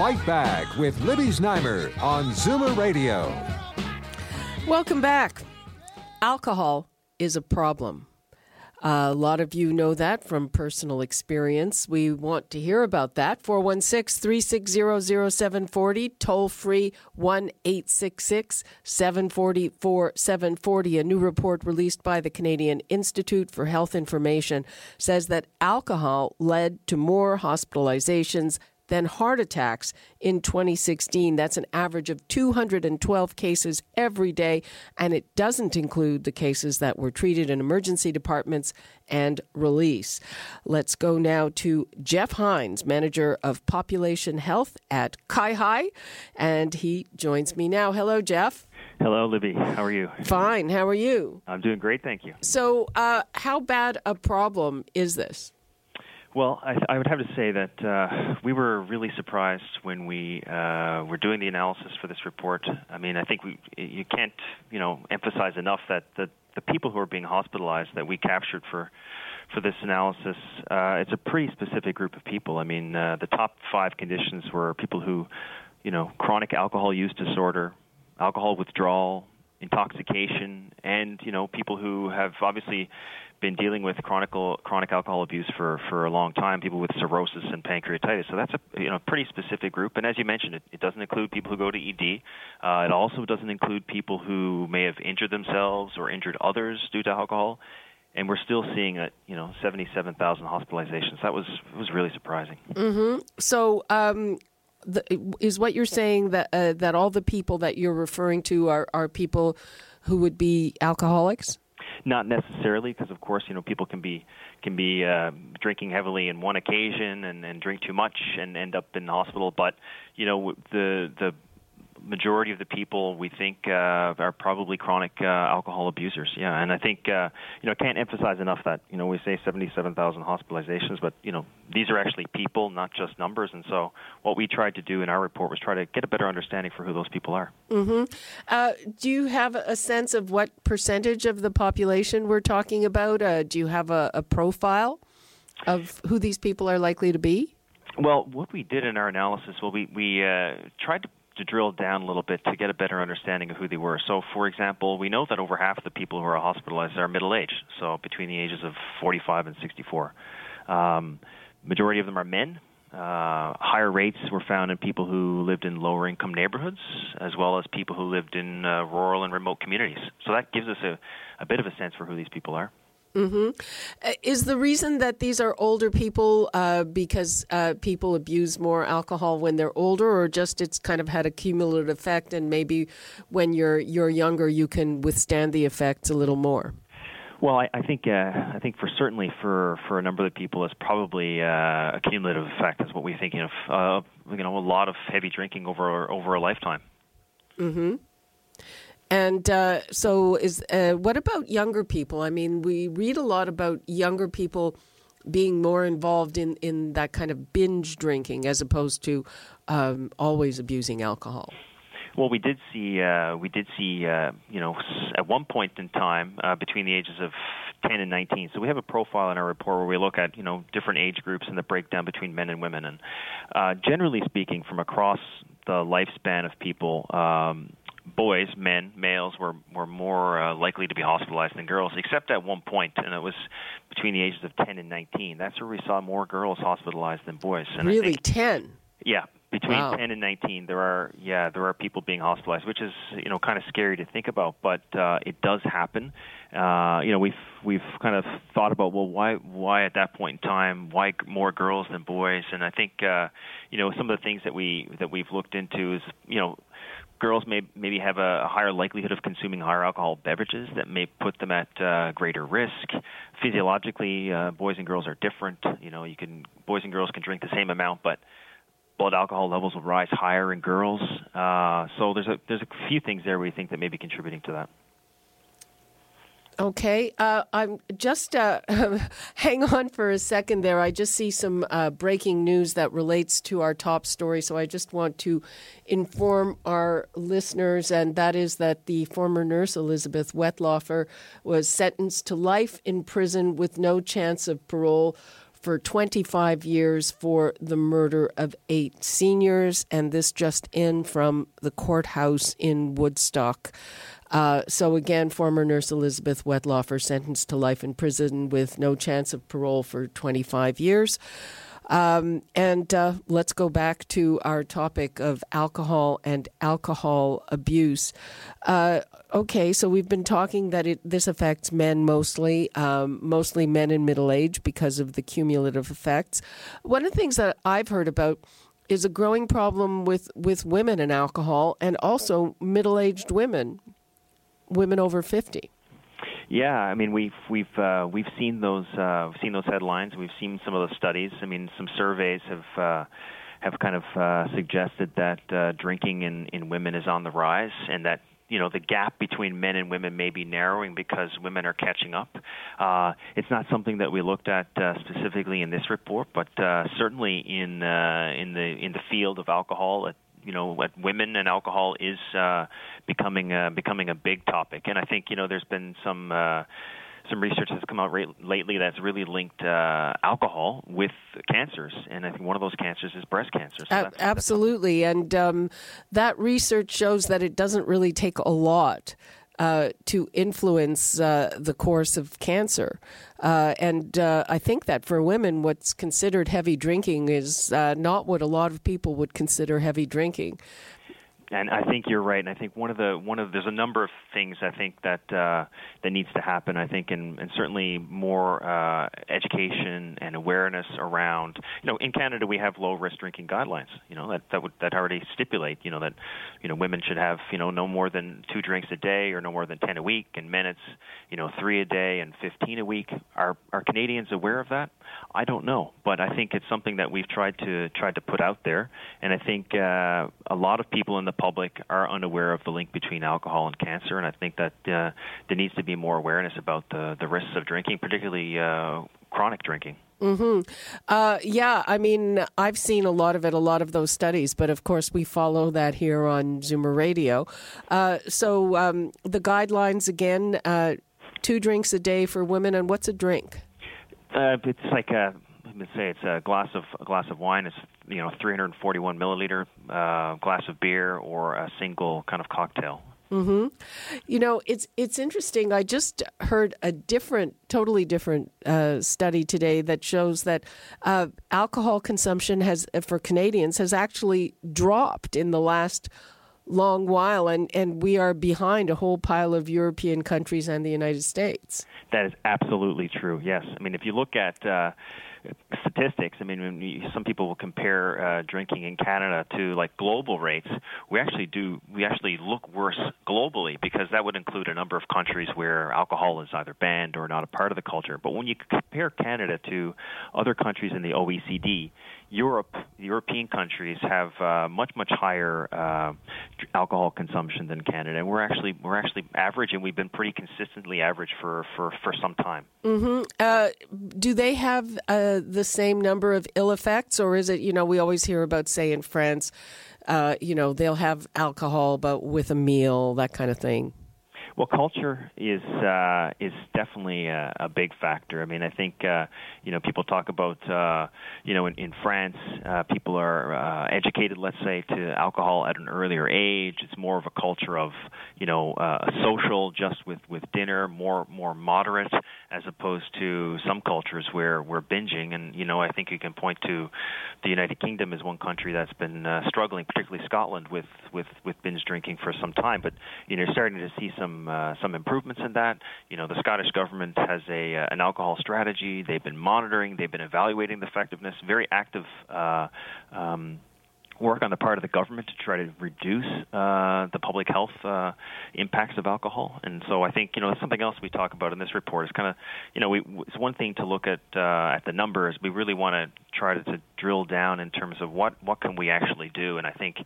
Fight Back with Libby Znaimer on Zoomer Radio. Welcome back. Alcohol is a problem. A lot of you know that from personal experience. We want to hear about that. 416 360 0740, toll free 1 866 740 4740. A new report released by the Canadian Institute for Health Information says that alcohol led to more hospitalizations than heart attacks in 2016. That's an average of 212 cases every day, and it doesn't include the cases that were treated in emergency departments and release. Let's go now to Geoff Hynes, manager of population health at CIHI, and he joins me now. Hello, Geoff. Hello, Libby. How are you? Fine. How are you? I'm doing great, thank you. So, uh, how bad a problem is this? Well, I, I would have to say that uh, we were really surprised when we uh, were doing the analysis for this report. I mean, I think we, you can't, you know, emphasize enough that the, the people who are being hospitalized that we captured for for this analysis, uh, it's a pretty specific group of people. I mean, uh, the top five conditions were people who, you know, chronic alcohol use disorder, alcohol withdrawal, intoxication, and you know, people who have obviously been dealing with chronic chronic alcohol abuse for for a long time. People with cirrhosis and pancreatitis. So that's a you know pretty specific group. And as you mentioned, it, it doesn't include people who go to ED. Uh, it also doesn't include people who may have injured themselves or injured others due to alcohol. And we're still seeing a you know 77,000 hospitalizations. That was was really surprising. Mm-hmm. So. Um the, is what you're saying that uh, that all the people that you're referring to are, are people who would be alcoholics? Not necessarily, because of course, you know, people can be can be uh, drinking heavily in one occasion and, and drink too much and end up in the hospital. But you know, the the majority of the people we think uh, are probably chronic uh, alcohol abusers. Yeah, and I think uh, you know I can't emphasize enough that you know we say 77,000 hospitalizations, but you know these are actually people, not just numbers. And so what we tried to do in our report was try to get a better understanding for who those people are. Mm-hmm. Uh, do you have a sense of what percentage of the population we're talking about? Uh, do you have a, a profile of who these people are likely to be? Well, what we did in our analysis, well, we we uh, tried to to drill down a little bit to get a better understanding of who they were. So, for example, we know that over half of the people who are hospitalized are middle aged, so between the ages of 45 and 64. Um, majority of them are men. Uh, higher rates were found in people who lived in lower income neighborhoods, as well as people who lived in uh, rural and remote communities. So that gives us a, a bit of a sense for who these people are. Mm-hmm. Uh, is the reason that these are older people uh, because uh, people abuse more alcohol when they're older, or just it's kind of had a cumulative effect, and maybe when you're you're younger, you can withstand the effects a little more? Well, I, I think uh, I think for certainly for for a number of people, it's probably uh, a cumulative effect. Is what we're thinking of. Uh, you know, a lot of heavy drinking over over a lifetime. Mm-hmm. And uh, so, is uh, what about younger people? I mean, we read a lot about younger people being more involved in, in that kind of binge drinking as opposed to um, always abusing alcohol. Well, we did see uh, we did see uh, you know at one point in time uh, between the ages of 10 and 19. So we have a profile in our report where we look at you know different age groups and the breakdown between men and women. And uh, generally speaking, from across the lifespan of people, um, boys, men, males were were more uh, likely to be hospitalized than girls, except at one point, and it was between the ages of 10 and 19. That's where we saw more girls hospitalized than boys. And really, think, 10. Yeah, between wow. 10 and 19 there are yeah there are people being hospitalized which is you know kind of scary to think about but uh it does happen uh you know we've we've kind of thought about well why why at that point in time why more girls than boys and i think uh you know some of the things that we that we've looked into is you know girls may maybe have a, higher likelihood of consuming higher alcohol beverages that may put them at uh, greater risk. Physiologically, uh, boys and girls are different. You know, you can boys and girls can drink the same amount, but blood alcohol levels will rise higher in girls. Uh, so there's a there's a few things there we think that may be contributing to that. Okay, uh, I'm just uh, hang on for a second there. I just see some uh, breaking news that relates to our top story, so I just want to inform our listeners, and that is that the former nurse Elizabeth Wettlaufer was sentenced to life in prison with no chance of parole for 25 years for the murder of eight seniors, and this just in from the courthouse in Woodstock. Uh, so again, former nurse Elizabeth Wettlaufer sentenced to life in prison with no chance of parole for 25 years. Um, and uh, let's go back to our topic of alcohol and alcohol abuse. Uh, okay, so we've been talking that it, this affects men mostly, um, mostly men in middle age because of the cumulative effects. One of the things that I've heard about is a growing problem with, with women and alcohol and also middle aged women women over 50. Yeah, I mean we've we've uh, we've seen those uh, seen those headlines. We've seen some of those studies. I mean, some surveys have uh, have kind of uh, suggested that uh, drinking in in women is on the rise, and that you know the gap between men and women may be narrowing because women are catching up. Uh, it's not something that we looked at uh, specifically in this report, but uh, certainly in uh, in the in the field of alcohol, at you know what women and alcohol is uh, becoming uh, becoming a big topic, and I think you know there's been some. Uh, some research that's come out re- lately that's really linked uh, alcohol with cancers, and I think one of those cancers is breast cancer. So that's, absolutely, that's and um, that research shows that it doesn't really take a lot uh, to influence uh, the course of cancer. Uh, and uh, I think that for women, what's considered heavy drinking is uh, not what a lot of people would consider heavy drinking and I think you're right. And I think one of the one of there's a number of things I think that uh, that needs to happen. I think and, and certainly more uh, education and awareness around. You know, in Canada we have low risk drinking guidelines. You know that that would that already stipulate. You know that you know women should have you know no more than two drinks a day or no more than ten a week, and men it's you know three a day and fifteen a week. Are are Canadians aware of that? I don't know, but I think it's something that we've tried to tried to put out there, and I think uh, a lot of people in the public are unaware of the link between alcohol and cancer, and I think that uh, there needs to be more awareness about the, the risks of drinking, particularly uh, chronic drinking. Hmm. Uh, yeah, I mean, I've seen a lot of it, a lot of those studies, but of course we follow that here on Zoomer Radio. Uh, so um, the guidelines again: uh, two drinks a day for women, and what's a drink? Uh, it's like a let me say it's a glass of a glass of wine is you know 341 milliliter uh, glass of beer or a single kind of cocktail. Mm-hmm. You know, it's it's interesting. I just heard a different, totally different uh, study today that shows that uh, alcohol consumption has, for Canadians, has actually dropped in the last long while, and, and we are behind a whole pile of European countries and the United States. That is absolutely true. Yes, I mean if you look at uh, statistics. I mean, you, some people will compare uh, drinking in Canada to like global rates. We actually do. We actually look worse globally because that would include a number of countries where alcohol is either banned or not a part of the culture. But when you compare Canada to other countries in the OECD, Europe, European countries have uh, much much higher uh, alcohol consumption than Canada, and we're actually we're actually average, and we've been pretty consistently average for for, for some time. Mm-hmm. Uh, do they have uh, the same number of ill effects, or is it you know we always hear about say in France, uh, you know they'll have alcohol but with a meal that kind of thing. Well, culture is uh, is definitely a, a big factor. I mean, I think uh, you know people talk about uh, you know in, in France uh, people are uh, educated, let's say, to alcohol at an earlier age. It's more of a culture of you know uh, social, just with with dinner, more more moderate, as opposed to some cultures where we're binging. And you know, I think you can point to the United Kingdom as one country that's been struggling, particularly Scotland, with with with binge drinking for some time. But you know, you're starting to see some some uh, some improvements in that. You know, the Scottish government has a uh, an alcohol strategy. They've been monitoring. They've been evaluating the effectiveness. Very active. Uh, um, work on the part of the government to try to reduce uh, the public health uh, impacts of alcohol. And so I think you know something else we talk about in this report is kind of you know we, it's one thing to look at uh, at the numbers. We really want to try to, to drill down in terms of what what can we actually do. And I think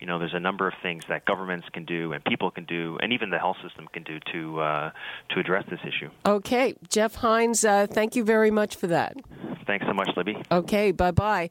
you know there's a number of things that governments can do and people can do and even the health system can do to uh, to address this issue. Okay, Geoff Hynes, uh, thank you very much for that. Thanks so much, Libby. Okay, bye bye.